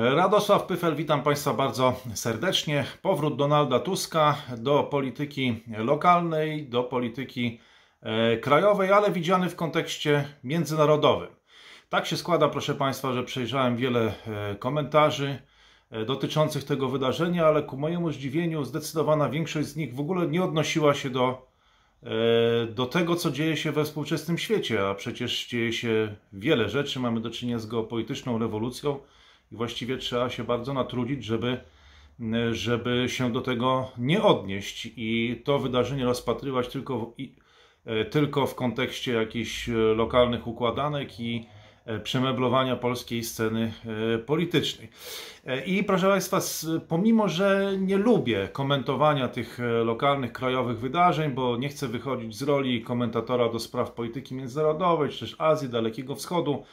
Radosław Pyfel, witam Państwa bardzo serdecznie. Powrót Donalda Tuska do polityki lokalnej, do polityki e, krajowej, ale widziany w kontekście międzynarodowym. Tak się składa, proszę Państwa, że przejrzałem wiele e, komentarzy e, dotyczących tego wydarzenia, ale ku mojemu zdziwieniu zdecydowana większość z nich w ogóle nie odnosiła się do, do tego, co dzieje się we współczesnym świecie, a przecież dzieje się wiele rzeczy. Mamy do czynienia z geopolityczną rewolucją i właściwie trzeba się bardzo natrudzić, żeby, żeby się do tego nie odnieść i to wydarzenie rozpatrywać tylko w, e, tylko w kontekście jakichś e, lokalnych układanek i e, przemeblowania polskiej sceny politycznej. I proszę Państwa, pomimo, że nie lubię komentowania tych lokalnych, krajowych wydarzeń, bo nie chcę wychodzić z roli komentatora do spraw polityki międzynarodowej, czy też Azji, Dalekiego Wschodu,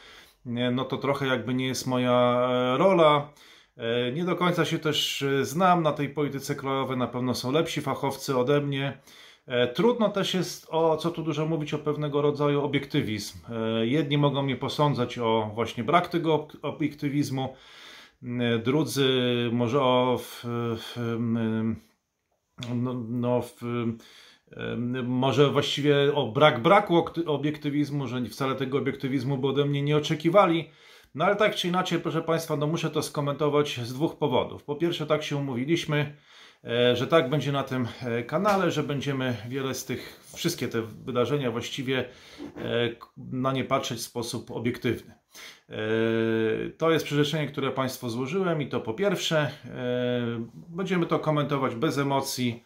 no to trochę jakby nie jest moja e, rola. E, nie do końca się też e, znam na tej polityce krajowej, na pewno są lepsi fachowcy ode mnie. Trudno też jest, o co tu dużo mówić, o pewnego rodzaju obiektywizm. Jedni mogą mnie posądzać o właśnie brak tego obiektywizmu, drudzy może o w, w, no, no, w, może właściwie o brak braku obiektywizmu, że wcale tego obiektywizmu by ode mnie nie oczekiwali. No ale tak czy inaczej, proszę Państwa, no muszę to skomentować z dwóch powodów. Po pierwsze, tak się umówiliśmy, e, że tak będzie na tym e, kanale, że będziemy wiele z tych, wszystkie te wydarzenia właściwie e, na nie patrzeć w sposób obiektywny. To jest przyrzeczenie, które Państwu złożyłem i to po pierwsze, będziemy to komentować bez emocji,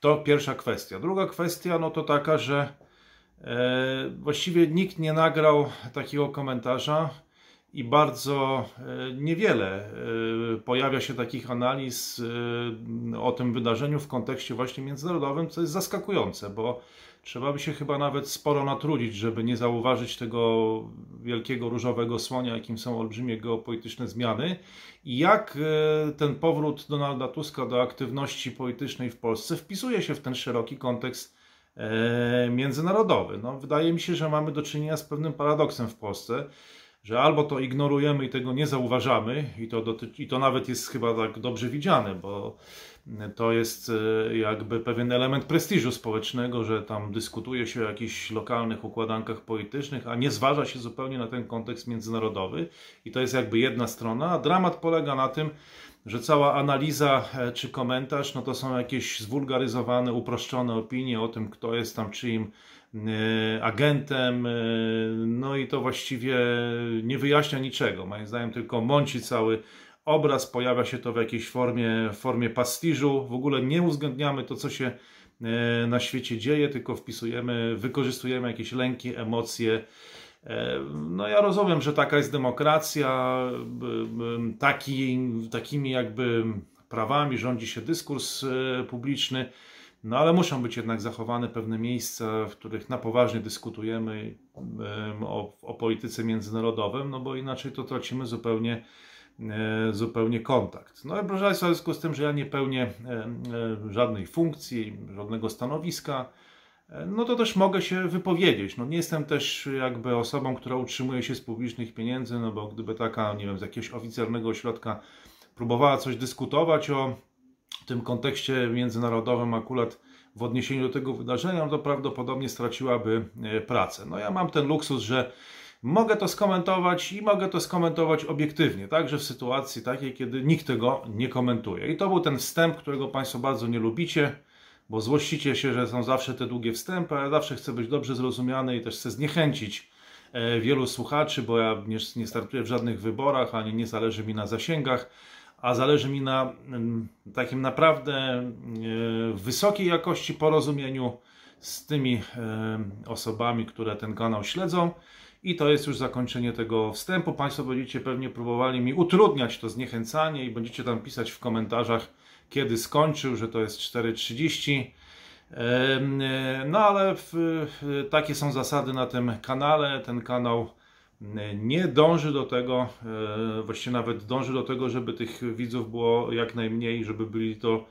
to pierwsza kwestia. Druga kwestia no to taka, że e, właściwie nikt nie nagrał takiego komentarza i bardzo e, niewiele e, pojawia się takich analiz o tym wydarzeniu w kontekście właśnie międzynarodowym, co jest zaskakujące, bo Trzeba by się chyba nawet sporo natrudzić, żeby nie zauważyć tego wielkiego różowego słonia, jakim są olbrzymie geopolityczne zmiany i jak e, ten powrót Donalda Tuska do aktywności politycznej w Polsce wpisuje się w ten szeroki kontekst e, międzynarodowy. No, wydaje mi się, że mamy do czynienia z pewnym paradoksem w Polsce, że albo to ignorujemy i tego nie zauważamy, i to, dotyczy, i to nawet jest chyba tak dobrze widziane, bo to jest e, jakby pewien element prestiżu społecznego, że tam dyskutuje się o jakichś lokalnych układankach politycznych, a nie zważa się zupełnie na ten kontekst międzynarodowy. I to jest jakby jedna strona. A dramat polega na tym, że cała analiza e, czy komentarz, no to są jakieś zwulgaryzowane, uproszczone opinie o tym, kto jest tam czyim agentem, no i to właściwie nie wyjaśnia niczego. Moim zdaniem tylko mąci cały obraz, pojawia się to w jakiejś formie, formie pastiżu. W ogóle nie uwzględniamy to, co się e, na świecie dzieje, tylko wpisujemy, wykorzystujemy jakieś lęki, emocje. E, no ja rozumiem, że taka jest demokracja, taki, takimi jakby prawami rządzi się dyskurs e, publiczny, no ale muszą być jednak zachowane pewne miejsca, w których na poważnie dyskutujemy o, o polityce międzynarodowej, no bo inaczej to tracimy zupełnie E, zupełnie kontakt. No proszę Państwa, w związku z tym, że ja nie pełnię e, e, żadnej funkcji, żadnego stanowiska, no to też mogę się wypowiedzieć. No nie jestem też jakby osobą, która utrzymuje się z publicznych pieniędzy, no bo gdyby taka, nie wiem, z jakiegoś oficjalnego ośrodka próbowała coś dyskutować o tym kontekście międzynarodowym akurat w odniesieniu do tego wydarzenia, no to prawdopodobnie straciłaby pracę. No ja mam ten luksus, że Mogę to skomentować i mogę to skomentować obiektywnie, także w sytuacji takiej, kiedy nikt tego nie komentuje. I to był ten wstęp, którego Państwo bardzo nie lubicie, bo złościcie się, że są zawsze te długie wstępy, ale zawsze chcę być dobrze zrozumiany i też chcę zniechęcić e, wielu słuchaczy, bo ja nie, nie startuję w żadnych wyborach, ani nie zależy mi na zasięgach, a zależy mi na mm, takim naprawdę e, wysokiej jakości porozumieniu z tymi e, osobami, które ten kanał śledzą. I to jest już zakończenie tego wstępu. Państwo będziecie pewnie próbowali mi utrudniać to zniechęcanie i będziecie tam pisać w komentarzach, kiedy skończył, że to jest 4.30. No ale takie są zasady na tym kanale. Ten kanał nie dąży do tego, e, właściwie nawet dąży do tego, żeby tych widzów było jak najmniej, żeby byli to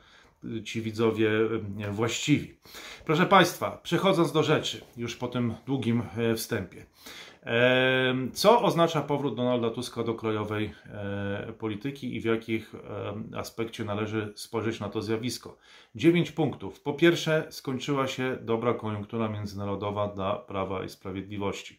ci widzowie właściwi. Proszę Państwa, przechodząc do rzeczy, już po tym długim e, wstępie. Co oznacza powrót Donalda Tuska do krajowej polityki i w jakich aspekcie należy spojrzeć na to zjawisko? Dziewięć punktów. Po pierwsze, skończyła się dobra koniunktura międzynarodowa dla Prawa i Sprawiedliwości.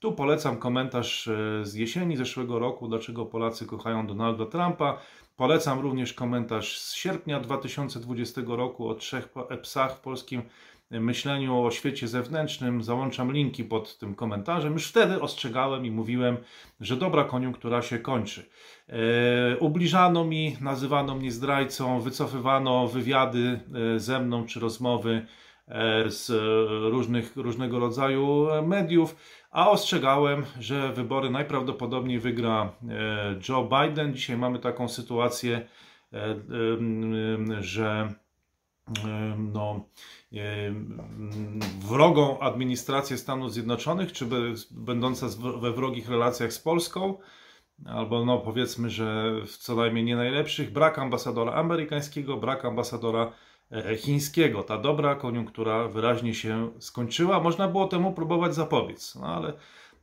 Tu polecam komentarz e, z jesieni zeszłego roku, dlaczego Polacy kochają Donalda Trumpa. Polecam również komentarz z sierpnia 2020 roku o trzech psach w polskim myśleniu o świecie zewnętrznym. Załączam linki pod tym komentarzem. Już wtedy ostrzegałem i mówiłem, że dobra koniunktura się kończy. E, ubliżano mi, nazywano mnie zdrajcą, wycofywano wywiady e, ze mną czy rozmowy e, z różnych, różnego rodzaju mediów, a ostrzegałem, że wybory najprawdopodobniej wygra Joe Biden. Dzisiaj mamy taką sytuację, że no, wrogą administrację Stanów Zjednoczonych, czy będąca we wrogich relacjach z Polską, albo no powiedzmy, że w co najmniej nie najlepszych, brak ambasadora amerykańskiego, brak ambasadora e, chińskiego. Ta dobra koniunktura wyraźnie się skończyła. Można było temu próbować zapobiec, no ale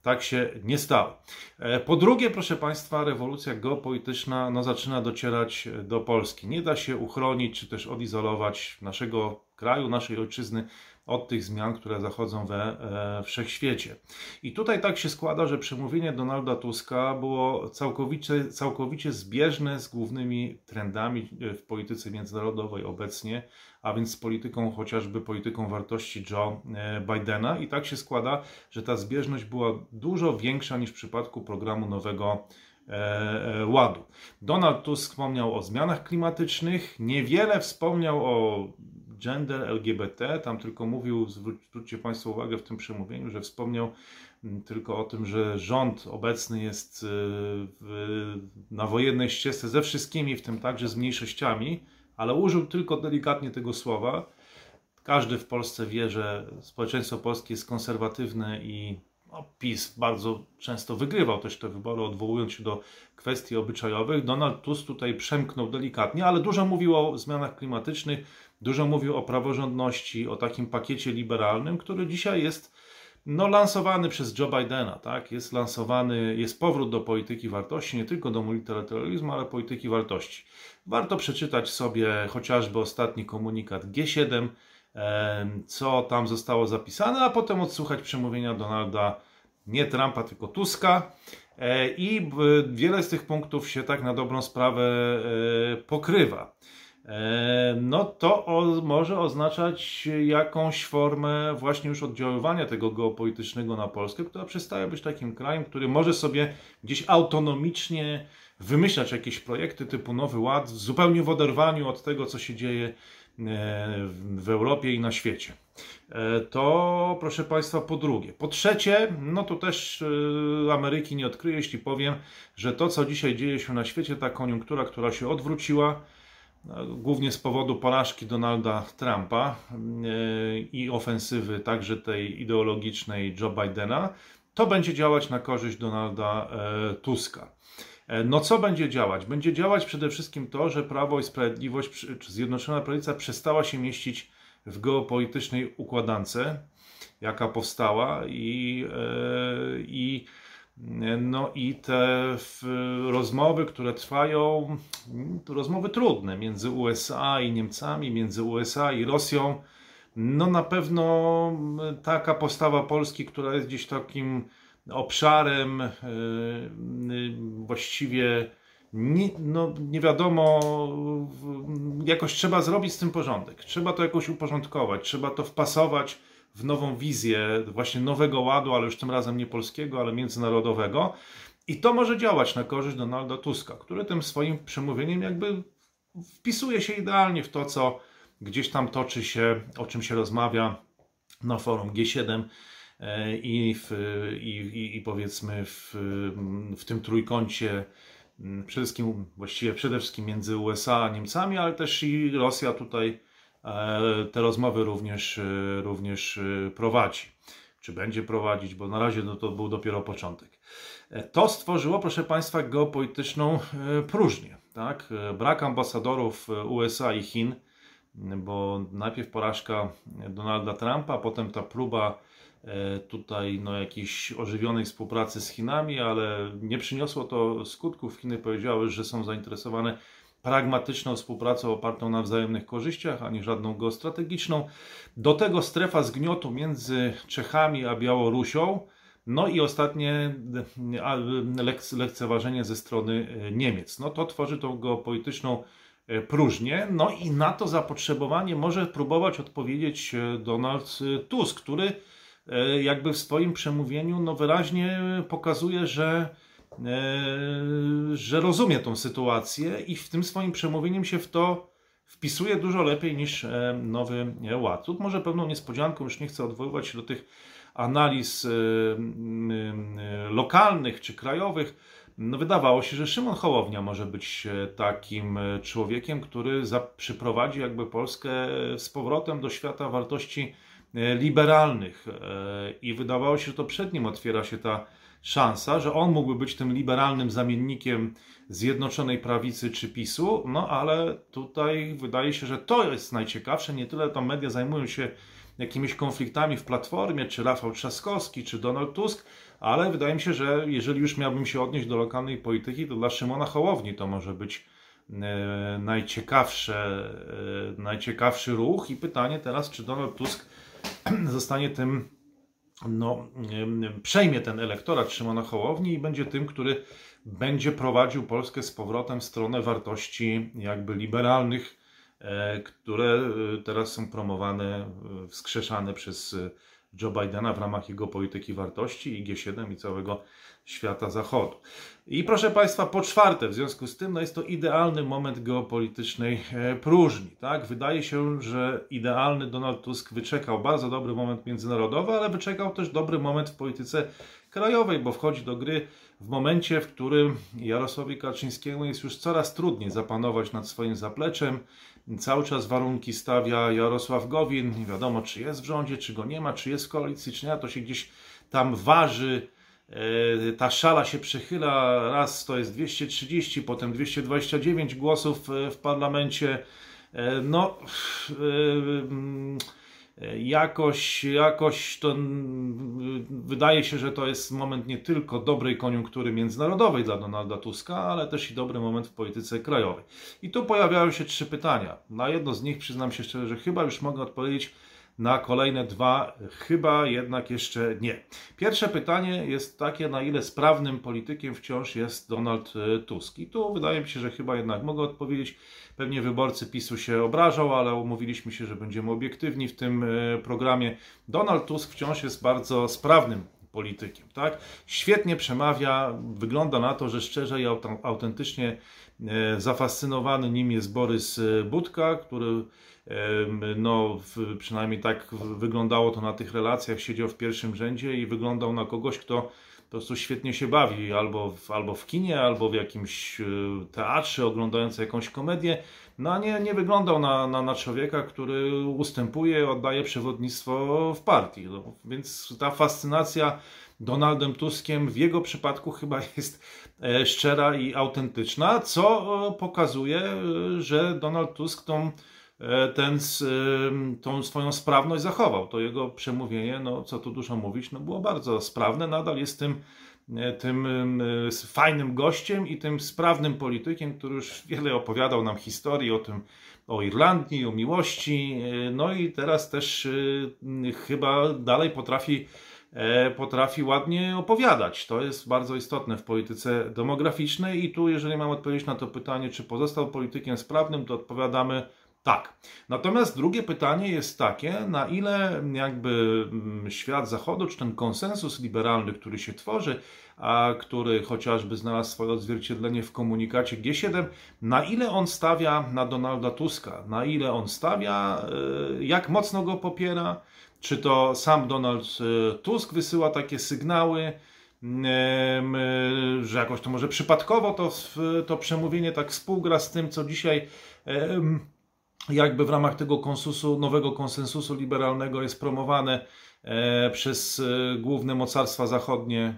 tak się nie stało. E, po drugie, proszę Państwa, rewolucja geopolityczna no, zaczyna docierać do Polski. Nie da się uchronić czy też odizolować naszego kraju, naszej ojczyzny od tych zmian, które zachodzą we e, wszechświecie. I tutaj tak się składa, że przemówienie Donalda Tuska było całkowicie, całkowicie zbieżne z głównymi trendami e, w polityce międzynarodowej obecnie, a więc z polityką, chociażby polityką wartości Joe e, Bidena. I tak się składa, że ta zbieżność była dużo większa niż w przypadku programu Nowego Ładu. Donald Tusk wspomniał o zmianach klimatycznych, niewiele wspomniał o gender, LGBT, tam tylko mówił, zwróćcie Państwo uwagę w tym przemówieniu, że wspomniał mm, tylko o tym, że rząd obecny jest y, w, na wojennej ścieżce ze wszystkimi, w tym także z mniejszościami, ale użył tylko delikatnie tego słowa. Każdy w Polsce wie, że społeczeństwo polskie jest konserwatywne i no, PiS bardzo często wygrywał też te wybory, odwołując się do kwestii obyczajowych. Donald Tusk tutaj przemknął delikatnie, ale dużo mówił o zmianach klimatycznych Dużo mówił o praworządności, o takim pakiecie liberalnym, który dzisiaj jest no, lansowany przez Joe Bidena. Tak? Jest lansowany, jest powrót do polityki wartości, nie tylko do multilateralizmu, ale polityki wartości. Warto przeczytać sobie chociażby ostatni komunikat G7, co tam zostało zapisane, a potem odsłuchać przemówienia Donalda, nie Trumpa, tylko Tuska. E, I wiele z tych punktów się tak na dobrą sprawę e, pokrywa. E, no to o, może oznaczać jakąś formę właśnie już oddziaływania tego geopolitycznego na Polskę, która przestaje być takim krajem, który może sobie gdzieś autonomicznie wymyślać jakieś projekty typu Nowy Ład, zupełnie w oderwaniu od tego, co się dzieje e, w Europie i na świecie. E, to proszę Państwa po drugie. Po trzecie, no to też Ameryki nie odkryję, jeśli powiem, że to, co dzisiaj dzieje się na świecie, ta koniunktura, która się odwróciła, głównie z powodu porażki Donalda Trumpa e, i ofensywy także tej ideologicznej Joe Bidena, to będzie działać na korzyść Donalda e, Tuska. E, no co będzie działać? Będzie działać przede wszystkim to, że Prawo i Sprawiedliwość, czy Zjednoczona Prawica przestała się mieścić w geopolitycznej układance, jaka powstała i, i no i te rozmowy, które trwają, rozmowy trudne między USA i Niemcami, między USA i Rosją. No na pewno taka postawa Polski, która jest gdzieś takim obszarem e, właściwie nie, no, nie wiadomo, jakoś trzeba zrobić z tym porządek. Trzeba to jakoś uporządkować, trzeba to wpasować w nową wizję właśnie nowego ładu, ale już tym razem nie polskiego, ale międzynarodowego. I to może działać na korzyść Donalda Tuska, który tym swoim przemówieniem jakby wpisuje się idealnie w to, co gdzieś tam toczy się, o czym się rozmawia na forum G7 e, i, w, i, i, powiedzmy w, w tym trójkącie przede wszystkim, właściwie przede wszystkim między USA a Niemcami, ale też i Rosja tutaj te rozmowy również, e, również e, prowadzi. Czy będzie prowadzić, bo na razie no to był dopiero początek. To stworzyło, proszę Państwa, geopolityczną próżnię. Tak? Brak ambasadorów USA i Chin, bo najpierw porażka Donalda Trumpa, potem ta próba e, tutaj no, jakiejś ożywionej współpracy z Chinami, ale nie przyniosło to skutków. Chiny powiedziały, że są zainteresowane pragmatyczną współpracą opartą na wzajemnych korzyściach, a nie żadną geostrategiczną. Do tego strefa zgniotu między Czechami a Białorusią. No i ostatnie lekceważenie ze strony e, Niemiec. No to tworzy tą geopolityczną e, próżnię. No i na to zapotrzebowanie może próbować odpowiedzieć e, Donald Tusk, który jakby w swoim przemówieniu no wyraźnie pokazuje, że że rozumie tą sytuację i w tym swoim przemówieniem się w to wpisuje dużo lepiej niż e, nowy ład. Tu może pewną niespodzianką, już nie chcę odwoływać się do tych analiz e, lokalnych czy krajowych, no wydawało się, że Szymon Hołownia może być takim człowiekiem, który przyprowadzi jakby Polskę z powrotem do świata wartości liberalnych. I wydawało się, że to przed nim otwiera się ta szansa, że on mógłby być tym liberalnym zamiennikiem Zjednoczonej Prawicy czy PiSu, no ale tutaj wydaje się, że to jest najciekawsze. Nie tyle tam media zajmują się jakimiś konfliktami w Platformie, czy Rafał Trzaskowski, czy Donald Tusk, ale wydaje mi się, że jeżeli już miałbym się odnieść do lokalnej polityki, to dla Szymona Hołowni to może być e, najciekawsze, e, najciekawszy ruch i pytanie teraz, czy Donald Tusk zostanie tym no, przejmie ten elektorat Szymona Hołowni i będzie tym, który będzie prowadził Polskę z powrotem w stronę wartości jakby liberalnych, e, które e, teraz są promowane, e, wskrzeszane przez Joe Bidena w ramach jego polityki wartości i G7 i całego świata zachodu. I proszę Państwa, po czwarte, w związku z tym no jest to idealny moment geopolitycznej e, próżni. Tak? Wydaje się, że idealny Donald Tusk wyczekał bardzo dobry moment międzynarodowy, ale wyczekał też dobry moment w polityce krajowej, bo wchodzi do gry w momencie, w którym Jarosławowi Kaczyńskiemu jest już coraz trudniej zapanować nad swoim zapleczem. Cały czas warunki stawia Jarosław Gowin. Nie wiadomo, czy jest w rządzie, czy go nie ma, czy jest w koalicji, czy nie. To się gdzieś tam waży E, ta szala się przechyla, raz to jest 230, potem 229 głosów e, w parlamencie. E, no, mm, jakoś, jakoś to mm, wydaje się, że to jest moment nie tylko dobrej koniunktury międzynarodowej dla Donalda Tuska, ale też i dobry moment w polityce krajowej. I tu pojawiają się trzy pytania. Na jedno z nich przyznam się szczerze, że chyba już mogę odpowiedzieć na kolejne dwa chyba jednak jeszcze nie. Pierwsze pytanie jest takie, na ile sprawnym politykiem wciąż jest Donald e, Tusk. I tu wydaje mi się, że chyba jednak mogę odpowiedzieć. Pewnie wyborcy PiSu się obrażą, ale umówiliśmy się, że będziemy obiektywni w tym e, programie. Donald Tusk wciąż jest bardzo sprawnym politykiem, tak? Świetnie przemawia, wygląda na to, że szczerze i autentycznie e, zafascynowany nim jest Borys Budka, który no, przynajmniej tak wyglądało to na tych relacjach, siedział w pierwszym rzędzie i wyglądał na kogoś, kto po prostu świetnie się bawi, albo w, albo w kinie, albo w jakimś e, teatrze, oglądając jakąś komedię. No a nie, nie wyglądał na, na, na człowieka, który ustępuje, oddaje przewodnictwo w partii. No, więc ta fascynacja Donaldem Tuskiem w jego przypadku chyba jest e, szczera i autentyczna, co pokazuje, że Donald Tusk tą ten, tą swoją sprawność zachował. To jego przemówienie, no co tu dużo mówić, no było bardzo sprawne. Nadal jest tym, e, tym fajnym gościem i tym sprawnym politykiem, który już wiele opowiadał nam historii o tym, o Irlandii, o miłości. E, no i teraz też chyba dalej potrafi potrafi ładnie opowiadać. To jest bardzo istotne w polityce demograficznej i tu, jeżeli mam odpowiedzieć na to pytanie, czy pozostał politykiem sprawnym, to odpowiadamy tak. Natomiast drugie pytanie jest takie, na ile jakby mm, świat zachodu, czy ten konsensus liberalny, który się tworzy, a który chociażby znalazł swoje odzwierciedlenie w komunikacie G7, na ile on stawia na Donalda Tuska, na ile on stawia, y, jak mocno go popiera, czy to sam Donald y, Tusk wysyła takie sygnały, że jakoś to może przypadkowo to, to przemówienie tak współgra z tym, co dzisiaj jakby w ramach tego konsensusu, nowego konsensusu liberalnego jest promowane e, przez e, główne mocarstwa zachodnie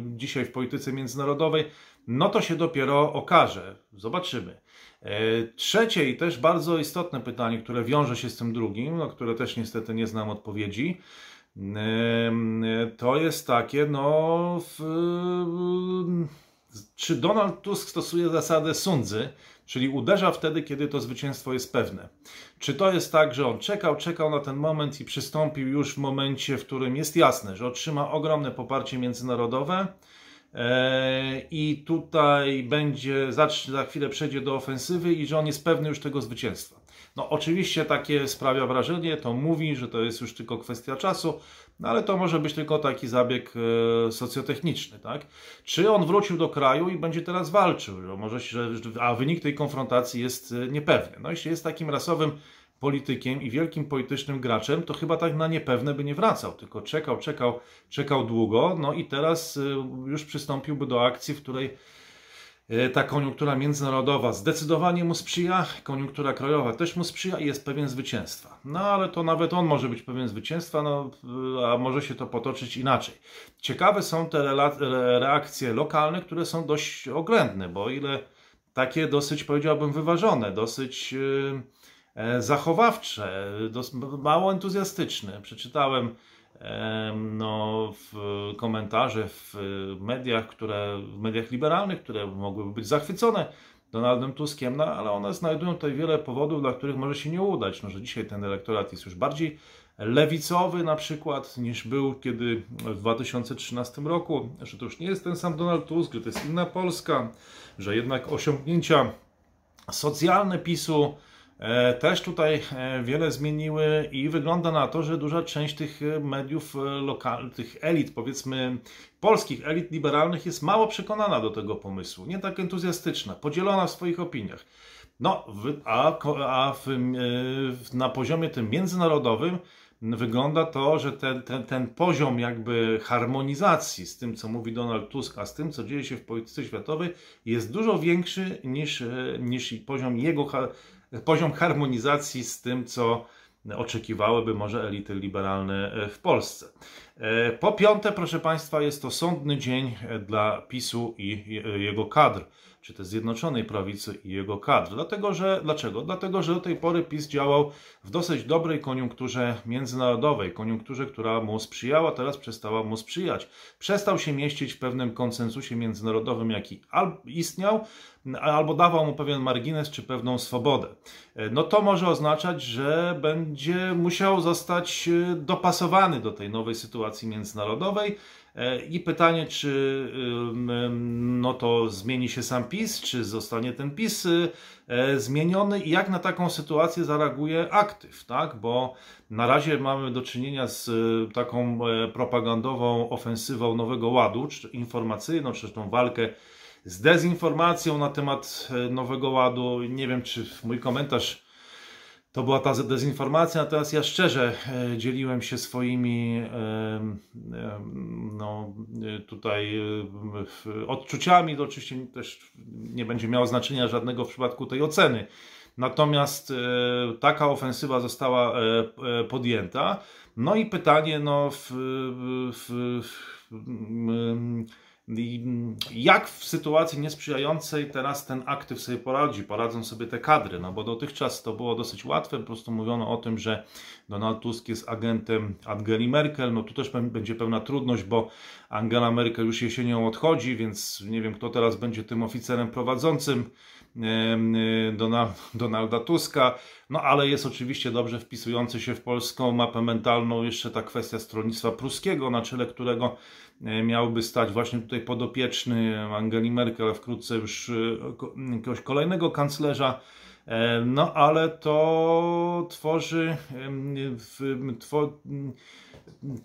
dzisiaj w polityce międzynarodowej, no to się dopiero okaże. Zobaczymy. E, trzecie i też bardzo istotne pytanie, które wiąże się z tym drugim, no które też niestety nie znam odpowiedzi, to jest takie, no, w, czy Donald Tusk stosuje zasadę sądzy, czyli uderza wtedy, kiedy to zwycięstwo jest pewne. Czy to jest tak, że on czekał, czekał na ten moment i przystąpił już w momencie, w którym jest jasne, że otrzyma ogromne poparcie międzynarodowe e, i tutaj będzie, za chwilę przejdzie do ofensywy i że on jest pewny już tego zwycięstwa. No oczywiście takie sprawia wrażenie, to mówi, że to jest już tylko kwestia czasu, no ale to może być tylko taki zabieg e, socjotechniczny, tak? Czy on wrócił do kraju i będzie teraz walczył, że może się, a wynik tej konfrontacji jest e, niepewny. No jeśli jest takim rasowym politykiem i wielkim politycznym graczem, to chyba tak na niepewne by nie wracał, tylko czekał, czekał, czekał długo, no i teraz e, już przystąpiłby do akcji, w której ta koniunktura międzynarodowa zdecydowanie mu sprzyja, koniunktura krajowa też mu sprzyja i jest pewien zwycięstwa. No ale to nawet on może być pewien zwycięstwa, no, a może się to potoczyć inaczej. Ciekawe są te reakcje lokalne, które są dość oględne, bo ile takie dosyć powiedziałbym wyważone, dosyć e, zachowawcze, mało entuzjastyczne. Przeczytałem no, w komentarze w mediach, które, w mediach liberalnych, które mogłyby być zachwycone Donaldem Tuskiem, no, ale one znajdują tutaj wiele powodów, dla których może się nie udać. No, że dzisiaj ten elektorat jest już bardziej lewicowy na przykład niż był kiedy w 2013 roku, że to już nie jest ten sam Donald Tusk, że to jest inna Polska, że jednak osiągnięcia socjalne PiSu też tutaj e, wiele zmieniły i wygląda na to, że duża część tych e, mediów lokalnych, tych elit, powiedzmy polskich elit liberalnych jest mało przekonana do tego pomysłu, nie tak entuzjastyczna, podzielona w swoich opiniach. No, a, a w, na poziomie tym międzynarodowym wygląda to, że ten, ten, ten poziom jakby harmonizacji z tym, co mówi Donald Tusk, a z tym, co dzieje się w polityce światowej, jest dużo większy niż, niż poziom jego poziom harmonizacji z tym, co oczekiwałyby może elity liberalne e, w Polsce. E, po piąte, proszę Państwa, jest to sądny dzień dla PiSu i jego kadr czy też Zjednoczonej Prawicy i jego kadr. Dlatego, że, dlaczego? Dlatego, że do tej pory PiS działał w dosyć dobrej koniunkturze międzynarodowej, koniunkturze, która mu sprzyjała, teraz przestała mu sprzyjać. Przestał się mieścić w pewnym konsensusie międzynarodowym, jaki istniał, albo dawał mu pewien margines czy pewną swobodę. No to może oznaczać, że będzie musiał zostać dopasowany do tej nowej sytuacji międzynarodowej, E, I pytanie, czy no to zmieni się sam PiS, czy zostanie ten PiS y, e, zmieniony i jak na taką sytuację zareaguje aktyw, tak? Bo na razie mamy do czynienia z y, taką e, propagandową ofensywą Nowego Ładu, czy informacyjną, czy tą walkę z dezinformacją na temat Nowego Ładu. Nie wiem, czy mój komentarz to była ta dezinformacja, natomiast ja szczerze e, dzieliłem się swoimi no, e, tutaj e, odczuciami. To oczywiście też nie będzie miało znaczenia żadnego w przypadku tej oceny. Natomiast taka ofensywa została podjęta. No i pytanie, no, w, w, w, jak w sytuacji niesprzyjającej teraz ten aktyw sobie poradzi, poradzą sobie te kadry, no bo dotychczas to było dosyć łatwe, po prostu mówiono o tym, że Donald Tusk jest agentem Angeli Merkel, no tu też będzie pewna trudność, bo Angela Merkel już jesienią odchodzi, więc nie wiem kto teraz będzie tym oficerem prowadzącym Donalda Tuska, no ale jest oczywiście dobrze wpisujący się w polską mapę mentalną jeszcze ta kwestia stronnictwa pruskiego, na czele którego E, miałby stać właśnie tutaj podopieczny Angeli Merkel, wkrótce już e, jakiegoś kolejnego kanclerza. E, no ale to tworzy tw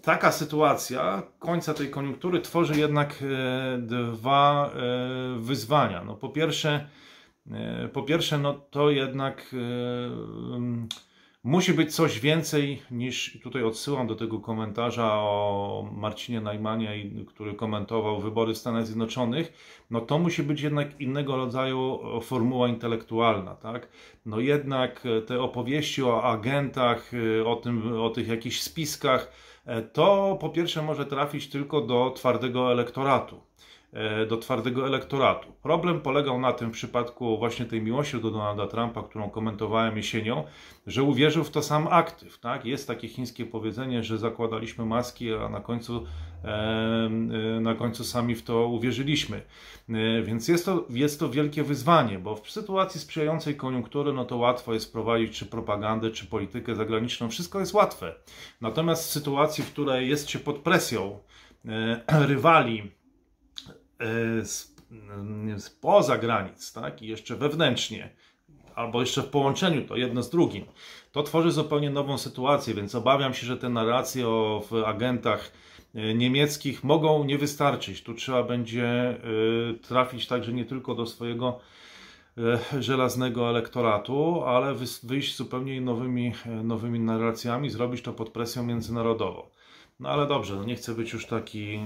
taka sytuacja końca tej koniunktury tworzy jednak dwa wyzwania. No po pierwsze, po pierwsze no to jednak Musi być coś więcej niż tutaj odsyłam do tego komentarza o Marcinie Najmanie, który komentował wybory w Stanach Zjednoczonych. No to musi być jednak innego rodzaju formuła intelektualna, tak? No jednak te opowieści o agentach, o, tym, o tych jakichś spiskach, to po pierwsze może trafić tylko do twardego elektoratu. E, do twardego elektoratu. Problem polegał na tym w przypadku właśnie tej miłości do Donalda Trumpa, którą komentowałem jesienią, że uwierzył w to sam aktyw. Tak? Jest takie chińskie powiedzenie, że zakładaliśmy maski, a na końcu, na końcu sami w to uwierzyliśmy. Więc jest to, jest to wielkie wyzwanie, bo w sytuacji sprzyjającej koniunktury, no to łatwo jest prowadzić czy propagandę, czy politykę zagraniczną. Wszystko jest łatwe. Natomiast w sytuacji, w której jest się pod presją e, rywali e, spoza granic, tak, i jeszcze wewnętrznie, albo jeszcze w połączeniu to jedno z drugim, to tworzy zupełnie nową sytuację, więc obawiam się, że te narracje o agentach e, niemieckich mogą nie wystarczyć. Tu trzeba będzie trafić także nie tylko do swojego żelaznego elektoratu, ale wyjść zupełnie nowymi, nowymi narracjami, zrobić to pod presją międzynarodową. No ale dobrze, no nie chcę być już taki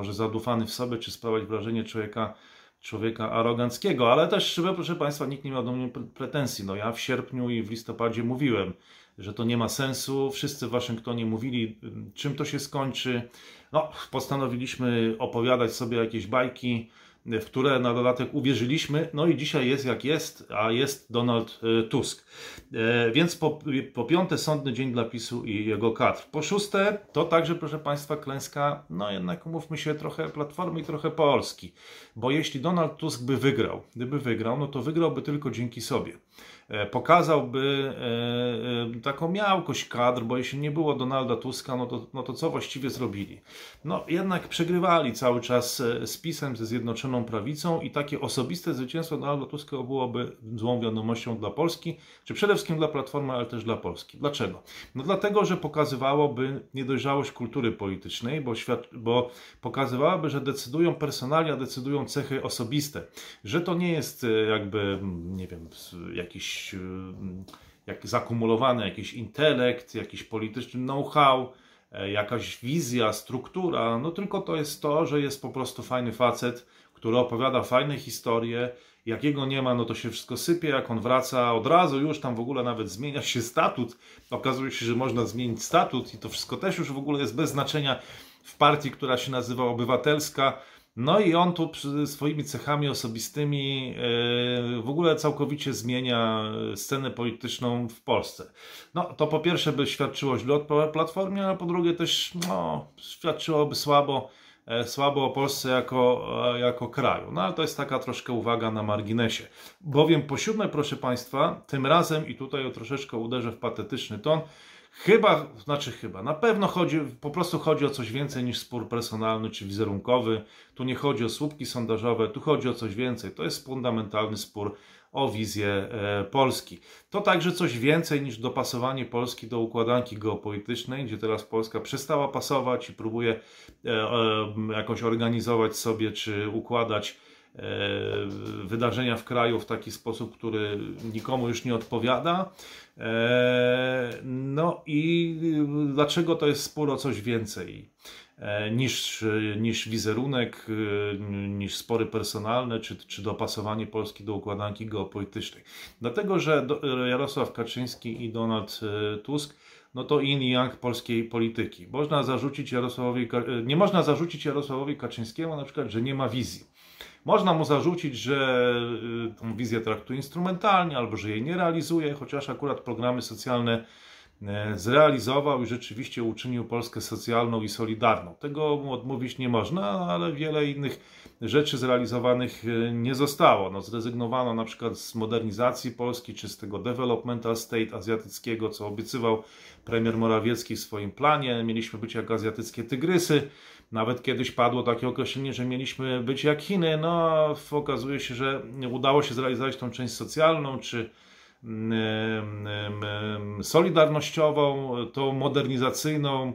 może zadufany w sobie, czy sprawiać wrażenie człowieka, człowieka aroganckiego, ale też, proszę Państwa, nikt nie miał do mnie pretensji. No ja w sierpniu i w listopadzie mówiłem, że to nie ma sensu. Wszyscy w Waszyngtonie mówili, czym to się skończy. No, postanowiliśmy opowiadać sobie jakieś bajki, w które na dodatek uwierzyliśmy. No i dzisiaj jest jak jest, a jest Donald e, Tusk. E, więc po, po piąte, sądny dzień dla PiSu i jego kadr. Po szóste, to także, proszę Państwa, klęska, no jednak umówmy się, trochę Platformy i trochę Polski. Bo jeśli Donald Tusk by wygrał, gdyby wygrał, no to wygrałby tylko dzięki sobie. E, pokazałby e, e, taką miałkość kadr, bo jeśli nie było Donalda Tuska, no to, no to co właściwie zrobili? No jednak przegrywali cały czas z PiSem, ze Zjednoczoną Prawicą i takie osobiste zwycięstwo Donalda Tuska byłoby złą wiadomością dla Polski, czy przede wszystkim dla Platformy, ale też dla Polski. Dlaczego? No dlatego, że pokazywałoby niedojrzałość kultury politycznej, bo, świat, bo że decydują personalia, decydują cechy osobiste, że to nie jest jakby, nie wiem, jakiś jakiś jak zakumulowany jakiś intelekt, jakiś polityczny know-how, e, jakaś wizja, struktura, no tylko to jest to, że jest po prostu fajny facet, który opowiada fajne historie, jakiego nie ma, no to się wszystko sypie, jak on wraca, od razu już tam w ogóle nawet zmienia się statut, okazuje się, że można zmienić statut i to wszystko też już w ogóle jest bez znaczenia w partii, która się nazywa obywatelska, no i on tu swoimi cechami osobistymi e, w ogóle całkowicie zmienia scenę polityczną w Polsce. No to po pierwsze by świadczyło źle o Platformie, a po drugie też no, świadczyłoby słabo, e, słabo o Polsce jako, e, jako kraju. No ale to jest taka troszkę uwaga na marginesie. Bowiem po siódme, proszę Państwa, tym razem i tutaj troszeczkę uderzę w patetyczny ton, Chyba, znaczy chyba, na pewno chodzi, po prostu chodzi o coś więcej niż spór personalny czy wizerunkowy. Tu nie chodzi o słupki sondażowe, tu chodzi o coś więcej. To jest fundamentalny spór o wizję e, Polski. To także coś więcej niż dopasowanie Polski do układanki geopolitycznej, gdzie teraz Polska przestała pasować i próbuje e, e, jakoś organizować sobie czy układać wydarzenia w kraju w taki sposób, który nikomu już nie odpowiada. E, no i dlaczego to jest spór o coś więcej e, niż, niż wizerunek, niż spory personalne, czy, czy dopasowanie Polski do układanki geopolitycznej? Dlatego, że Jarosław Kaczyński i Donald Tusk no to in i yang polskiej polityki. Można zarzucić Jarosławowi, nie można zarzucić Jarosławowi Kaczyńskiemu na przykład, że nie ma wizji. Można mu zarzucić, że y, tą wizję traktuje instrumentalnie albo że jej nie realizuje, chociaż akurat programy socjalne e, zrealizował i rzeczywiście uczynił Polskę socjalną i solidarną. Tego mu odmówić nie można, ale wiele innych rzeczy zrealizowanych e, nie zostało. No, zrezygnowano na przykład z modernizacji Polski, czy z tego developmental state azjatyckiego, co obiecywał premier Morawiecki w swoim planie. Mieliśmy być jak azjatyckie tygrysy. Nawet kiedyś padło takie określenie, że mieliśmy być jak Chiny. No, okazuje się, że udało się zrealizować tą część socjalną, czy mm, mm, mm, solidarnościową, tą modernizacyjną.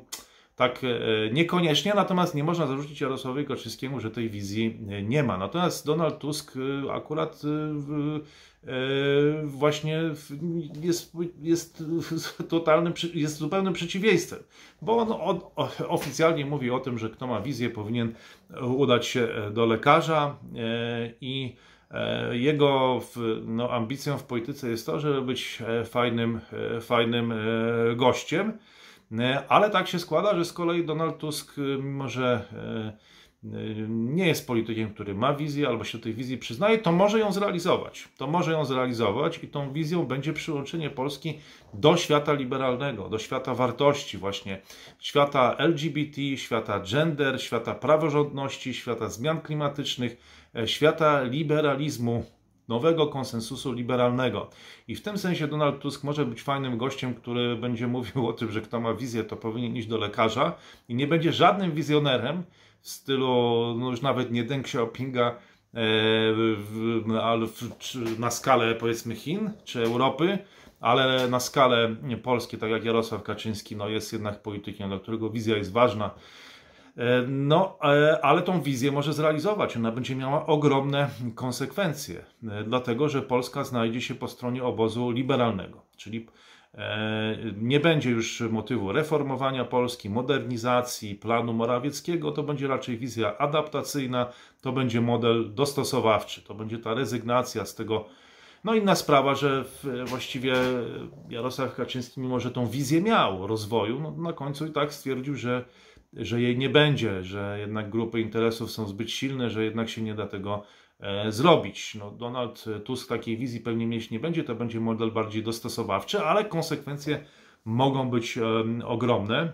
Tak, e, niekoniecznie, natomiast nie można zarzucić Jarosławowi Kaczyńskiemu, że tej wizji nie ma. Natomiast Donald Tusk e, akurat e, właśnie jest, jest totalnym, jest zupełnym przeciwieństwem, bo on oficjalnie mówi o tym, że kto ma wizję powinien udać się do lekarza i jego no, ambicją w polityce jest to, żeby być fajnym, fajnym gościem. E, ale tak się składa, że z kolei Donald Tusk, e, mimo że nie jest politykiem, który ma wizję albo się do tej wizji przyznaje, to może ją zrealizować. To może ją zrealizować i tą wizją będzie przyłączenie Polski do świata liberalnego, do świata wartości właśnie, świata LGBT, świata gender, świata praworządności, świata zmian klimatycznych, e, świata liberalizmu, nowego konsensusu liberalnego. I w tym sensie Donald Tusk może być fajnym gościem, który będzie mówił o tym, że kto ma wizję, to powinien iść do lekarza i nie będzie żadnym wizjonerem w stylu, no już nawet nie Deng Xiaopinga, ale na skalę powiedzmy Chin czy Europy, ale na skalę Polski, tak jak Jarosław Kaczyński, no jest jednak politykiem, dla którego wizja jest ważna E, no, e, ale tą wizję może zrealizować. Ona będzie miała ogromne konsekwencje, e, dlatego że Polska znajdzie się po stronie obozu liberalnego, czyli nie będzie już motywu reformowania Polski, modernizacji, planu Morawieckiego, to będzie raczej wizja adaptacyjna, to będzie model dostosowawczy, to będzie ta rezygnacja z tego. No inna sprawa, że właściwie Jarosław Kaczyński, mimo że tą wizję miał rozwoju, no na końcu i tak stwierdził, że że jej nie będzie, że jednak grupy interesów są zbyt silne, że jednak się nie da tego e, zrobić. No, Donald Tusk takiej wizji pewnie mieć nie będzie, to będzie model bardziej dostosowawczy, ale konsekwencje mogą być ogromne,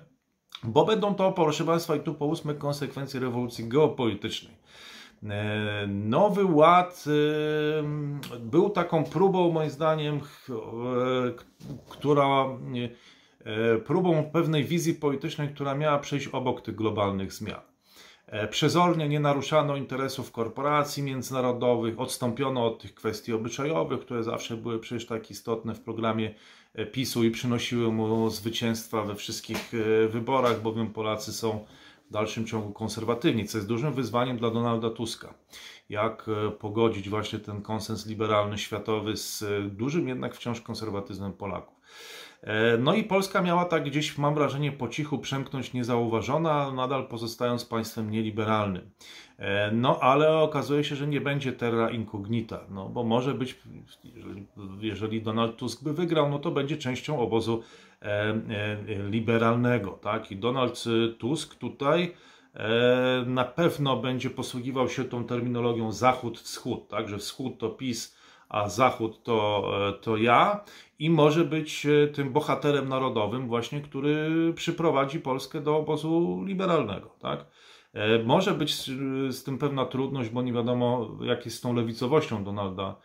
bo będą to, proszę Państwa, i tu połóżmy konsekwencje rewolucji geopolitycznej. E, Nowy Ład był taką próbą, moim zdaniem, która E, próbą pewnej wizji politycznej, która miała przejść obok tych globalnych zmian. E, przezornie nie naruszano interesów korporacji międzynarodowych, odstąpiono od tych kwestii obyczajowych, które zawsze były przecież tak istotne w programie e, PiSu i przynosiły mu zwycięstwa we wszystkich wyborach, bowiem Polacy są w dalszym ciągu konserwatywni, co jest dużym wyzwaniem dla Donalda Tuska. Jak pogodzić właśnie ten konsens liberalny światowy z dużym jednak wciąż konserwatyzmem Polaków. E, no i Polska miała tak gdzieś, mam wrażenie, po cichu przemknąć niezauważona, nadal pozostając państwem nieliberalnym. E, no ale okazuje się, że nie będzie terra incognita, no bo może być, jeżeli, jeżeli Donald Tusk by wygrał, no to będzie częścią obozu e, liberalnego, tak? I Donald Tusk tutaj na pewno będzie posługiwał się tą terminologią zachód-wschód, tak? Że wschód to PiS, a Zachód to, to ja i może być e, tym bohaterem narodowym właśnie, który przyprowadzi Polskę do obozu liberalnego, tak? E, może być z tym pewna trudność, bo nie wiadomo, jak jest z tą lewicowością Donalda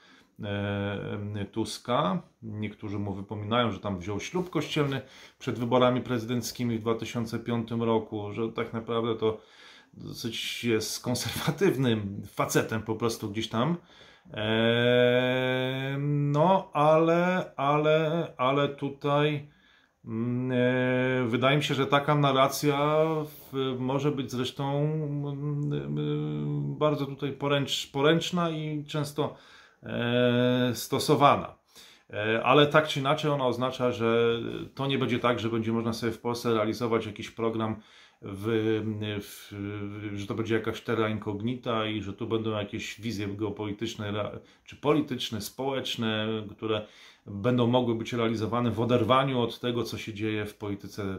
e, Tuska. Niektórzy mu wypominają, że tam wziął ślub kościelny przed wyborami prezydenckimi w 2005 roku, że tak naprawdę to dosyć jest konserwatywnym facetem po prostu gdzieś tam. No, ale, ale, ale tutaj mm, e, wydaje mi się, że taka narracja może być zresztą mm, bardzo tutaj poręcz, poręczna i często e, stosowana. E, ale tak czy inaczej ona oznacza, że to nie będzie tak, że będzie można sobie w Polsce realizować jakiś program w, w, że to będzie jakaś terra incognita i że tu będą jakieś wizje geopolityczne, czy polityczne, społeczne, które będą mogły być realizowane w oderwaniu od tego, co się dzieje w polityce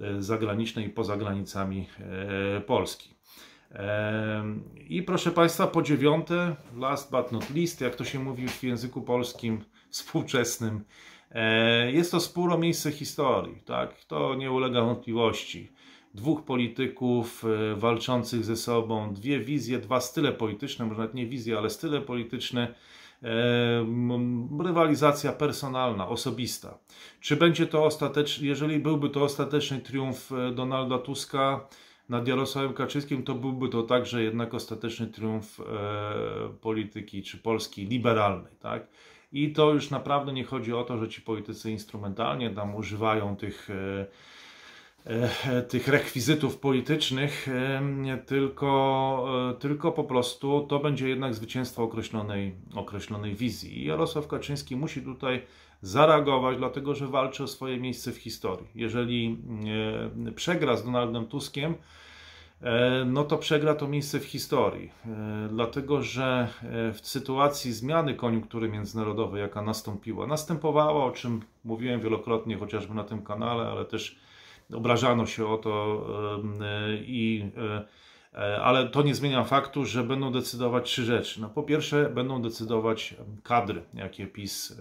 e, zagranicznej i poza granicami e, Polski. E, I proszę Państwa, po dziewiąte, last but not least, jak to się mówi w języku polskim współczesnym, jest to spór o miejsce historii, tak? To nie ulega wątpliwości dwóch polityków e, walczących ze sobą, dwie wizje, dwa style polityczne, może nawet nie wizje, ale style polityczne, e, rywalizacja personalna, osobista. Czy będzie to ostateczny, jeżeli byłby to ostateczny triumf e, Donalda Tuska nad Jarosławem Kaczyńskim, to byłby to także jednak ostateczny triumf polityki czy Polski liberalnej, tak? I to już naprawdę nie chodzi o to, że ci politycy instrumentalnie tam używają tych tych rekwizytów politycznych, e, tylko, e, tylko po prostu to będzie jednak zwycięstwo określonej, określonej wizji. I Jarosław Kaczyński musi tutaj zareagować, dlatego że walczy o swoje miejsce w historii. Jeżeli przegra z Donaldem Tuskiem, no to przegra to miejsce w historii, dlatego że w sytuacji zmiany koniunktury międzynarodowej, jaka nastąpiła, następowała, o czym mówiłem wielokrotnie, chociażby na tym kanale, ale też obrażano się o to i E, ale to nie zmienia faktu, że będą decydować trzy rzeczy. No, po pierwsze, będą decydować kadry, jakie PiS e,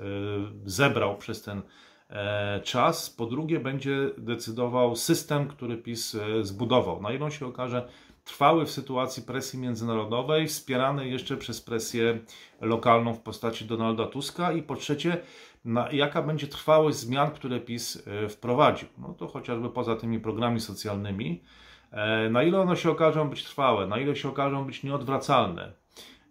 zebrał przez ten e, czas. Po drugie, będzie decydował system, który PiS zbudował. Na ile on się okaże trwały w sytuacji presji międzynarodowej, wspierany jeszcze przez presję lokalną w postaci Donalda Tuska. I po trzecie, na, jaka będzie trwałość zmian, które PiS wprowadził. No to chociażby poza tymi programami socjalnymi. E, na ile one się okażą być trwałe, na ile się okażą być nieodwracalne.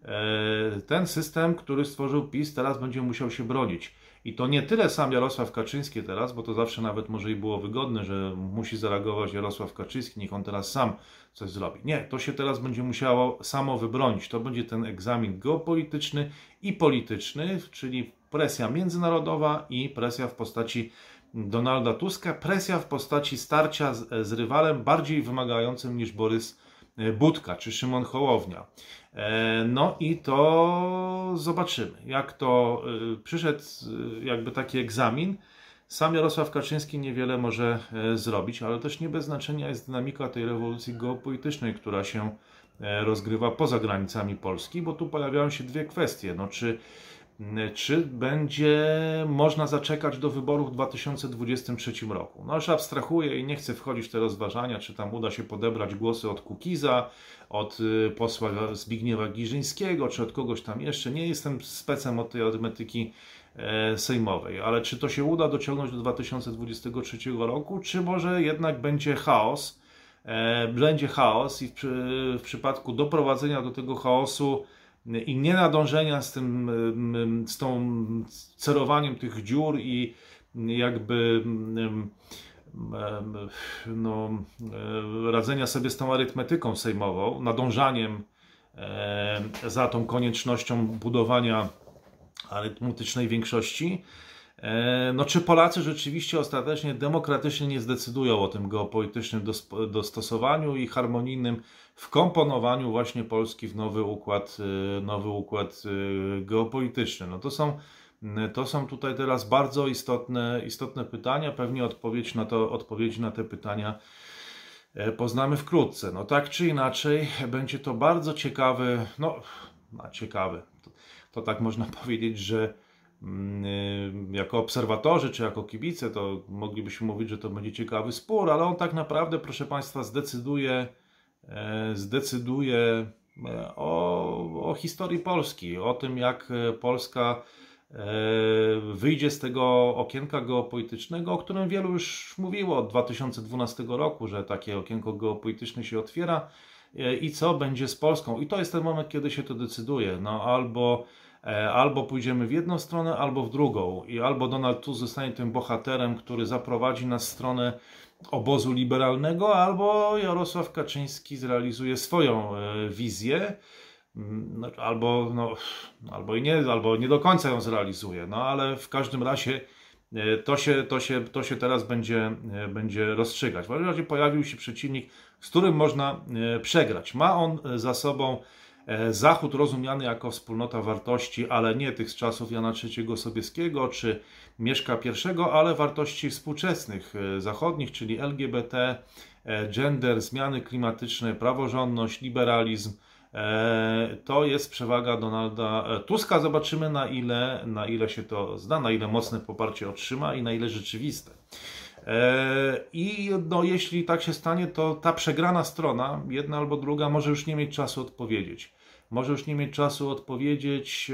E, ten system, który stworzył PiS, teraz będzie musiał się bronić. I to nie tyle sam Jarosław Kaczyński teraz, bo to zawsze nawet może i było wygodne, że musi zareagować Jarosław Kaczyński, niech on teraz sam coś zrobi. Nie, to się teraz będzie musiało samo wybronić. To będzie ten egzamin geopolityczny i polityczny, czyli presja międzynarodowa i presja w postaci Donalda Tuska, presja w postaci starcia z, z rywalem bardziej wymagającym niż Borys e, Budka czy Szymon Hołownia. E, no i to zobaczymy, jak to e, przyszedł jakby taki egzamin. Sam Jarosław Kaczyński niewiele może zrobić, ale też nie bez znaczenia jest dynamika tej rewolucji geopolitycznej, która się rozgrywa poza granicami Polski, bo tu pojawiają się dwie kwestie. No, czy czy będzie można zaczekać do wyborów w 2023 roku. No już abstrahuję i nie chcę wchodzić w te rozważania, czy tam uda się podebrać głosy od Kukiza, od y, posła Zbigniewa Giżyńskiego, czy od kogoś tam jeszcze. Nie jestem specem od tej arytmetyki e, sejmowej, ale czy to się uda dociągnąć do 2023 roku, czy może jednak będzie chaos, e, będzie chaos i w, w przypadku doprowadzenia do tego chaosu i nie nadążenia z tym, z tą cerowaniem tych dziur i jakby no, radzenia sobie z tą arytmetyką sejmową, nadążaniem za tą koniecznością budowania arytmetycznej większości. E, no, czy Polacy rzeczywiście ostatecznie demokratycznie nie zdecydują o tym geopolitycznym dostosowaniu i harmonijnym wkomponowaniu właśnie Polski w nowy układ, y, nowy układ y, geopolityczny. No to są, to są tutaj teraz bardzo istotne, istotne pytania. Pewnie odpowiedź na to, odpowiedzi na te pytania e, poznamy wkrótce. No tak czy inaczej, będzie to bardzo ciekawy, no, no ciekawy. To, to tak można powiedzieć, że mm, y, jako obserwatorzy czy jako kibice, to moglibyśmy mówić, że to będzie ciekawy spór, ale on tak naprawdę, proszę Państwa, zdecyduje zdecyduje e, o, o historii Polski, o tym, jak e, Polska wyjdzie z tego okienka geopolitycznego, o którym wielu już mówiło od 2012 roku, że takie okienko geopolityczne się otwiera i co będzie z Polską. I to jest ten moment, kiedy się to decyduje. No, albo, albo pójdziemy w jedną stronę, albo w drugą. I albo Donald Tusk zostanie tym bohaterem, który zaprowadzi nas w stronę obozu liberalnego, albo Jarosław Kaczyński zrealizuje swoją e, wizję, mm, no, albo, no, albo i nie, albo nie do końca ją zrealizuje, no ale w każdym razie e, to się, to się, to się teraz będzie, e, będzie rozstrzygać. W każdym razie pojawił się przeciwnik, z którym można przegrać. Ma on za sobą Zachód rozumiany jako wspólnota wartości, ale nie tych z czasów Jana III Sobieskiego czy Mieszka I, ale wartości współczesnych e, zachodnich, czyli LGBT, e, gender, zmiany klimatyczne, praworządność, liberalizm. E, to jest przewaga Donalda Tuska. Zobaczymy na ile, na ile się to zda, na ile mocne poparcie otrzyma i na ile rzeczywiste. I no, jeśli tak się stanie, to ta przegrana strona, jedna albo druga, może już nie mieć czasu odpowiedzieć. Może już nie mieć czasu odpowiedzieć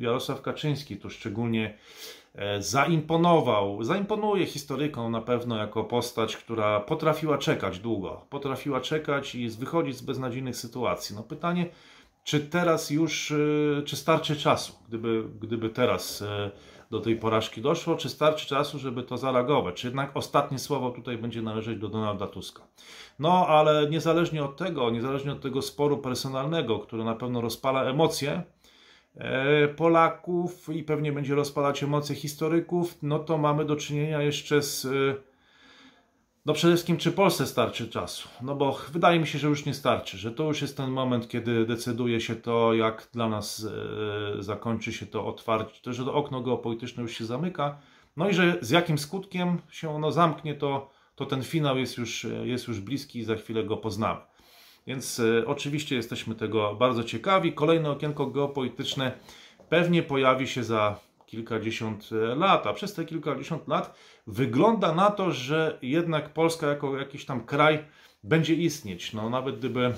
Jarosław Kaczyński, tu szczególnie E, zaimponował, zaimponuje historykom na pewno jako postać, która potrafiła czekać długo, potrafiła czekać i wychodzić z beznadziejnych sytuacji. No pytanie, czy teraz już, e, czy starczy czasu, gdyby, gdyby teraz e, do tej porażki doszło, czy starczy czasu, żeby to zareagować, czy jednak ostatnie słowo tutaj będzie należeć do Donalda Tuska. No, ale niezależnie od tego, niezależnie od tego sporu personalnego, który na pewno rozpala emocje, E, Polaków i pewnie będzie rozpalać emocje historyków, no to mamy do czynienia jeszcze z. E, no przede wszystkim, czy Polsce starczy czasu? No bo wydaje mi się, że już nie starczy, że to już jest ten moment, kiedy decyduje się to, jak dla nas e, zakończy się to otwarcie, to, że to okno geopolityczne już się zamyka, no i że z jakim skutkiem się ono zamknie, to, to ten finał jest już, jest już bliski i za chwilę go poznamy. Więc e, oczywiście jesteśmy tego bardzo ciekawi. Kolejne okienko geopolityczne pewnie pojawi się za kilkadziesiąt e, lat, a przez te kilkadziesiąt lat wygląda na to, że jednak Polska jako jakiś tam kraj będzie istnieć. No nawet gdyby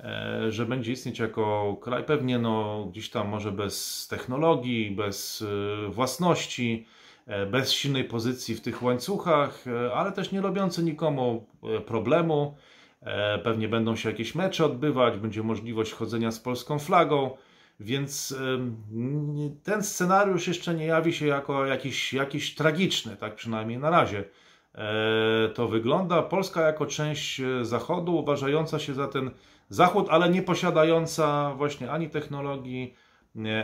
E, że będzie istnieć jako kraj pewnie no, gdzieś tam może bez technologii, bez e, własności, e, bez silnej pozycji w tych łańcuchach, ale też nie robiący nikomu problemu. Pewnie będą się jakieś mecze odbywać, będzie możliwość chodzenia z polską flagą, więc ten scenariusz jeszcze nie jawi się jako jakiś, jakiś tragiczny, tak przynajmniej na razie to wygląda. Polska jako część Zachodu, uważająca się za ten Zachód, ale nie posiadająca właśnie ani technologii,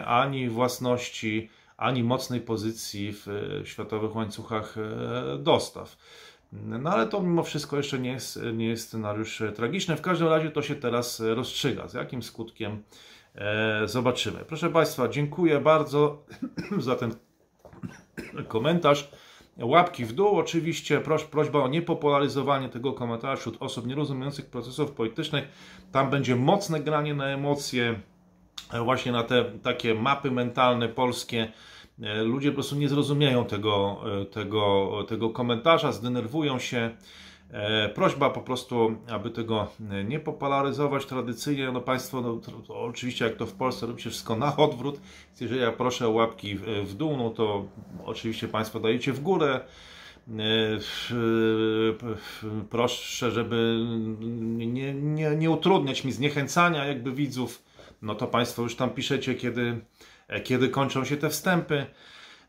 ani własności, ani mocnej pozycji w światowych łańcuchach e, dostaw. No ale to mimo wszystko jeszcze nie jest, nie jest scenariusz tragiczny. W każdym razie to się teraz rozstrzyga. Z jakim skutkiem e, zobaczymy. Proszę Państwa, dziękuję bardzo za ten komentarz. Łapki w dół, oczywiście proś, prośba o niepopularyzowanie tego komentarza wśród osób nierozumiejących procesów politycznych. Tam będzie mocne granie na emocje, e, właśnie na te takie mapy mentalne polskie. E, ludzie po prostu nie zrozumieją tego, e, tego, tego komentarza, zdenerwują się. E, prośba po prostu, aby tego nie popularyzować tradycyjnie. No Państwo, no, to, to oczywiście jak to w Polsce robi się wszystko na odwrót. Jeżeli ja proszę o łapki w, w dół, no to oczywiście Państwo dajecie w górę. E, proszę, żeby nie, nie, nie utrudniać mi zniechęcania jakby widzów, no to Państwo już tam piszecie, kiedy, kiedy kończą się te wstępy.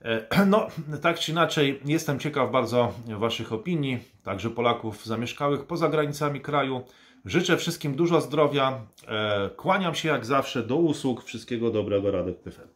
E, no, tak czy inaczej, jestem ciekaw bardzo Waszych opinii, także Polaków zamieszkałych poza granicami kraju. Życzę wszystkim dużo zdrowia. E, kłaniam się jak zawsze do usług. Wszystkiego dobrego, Radek Tyfel.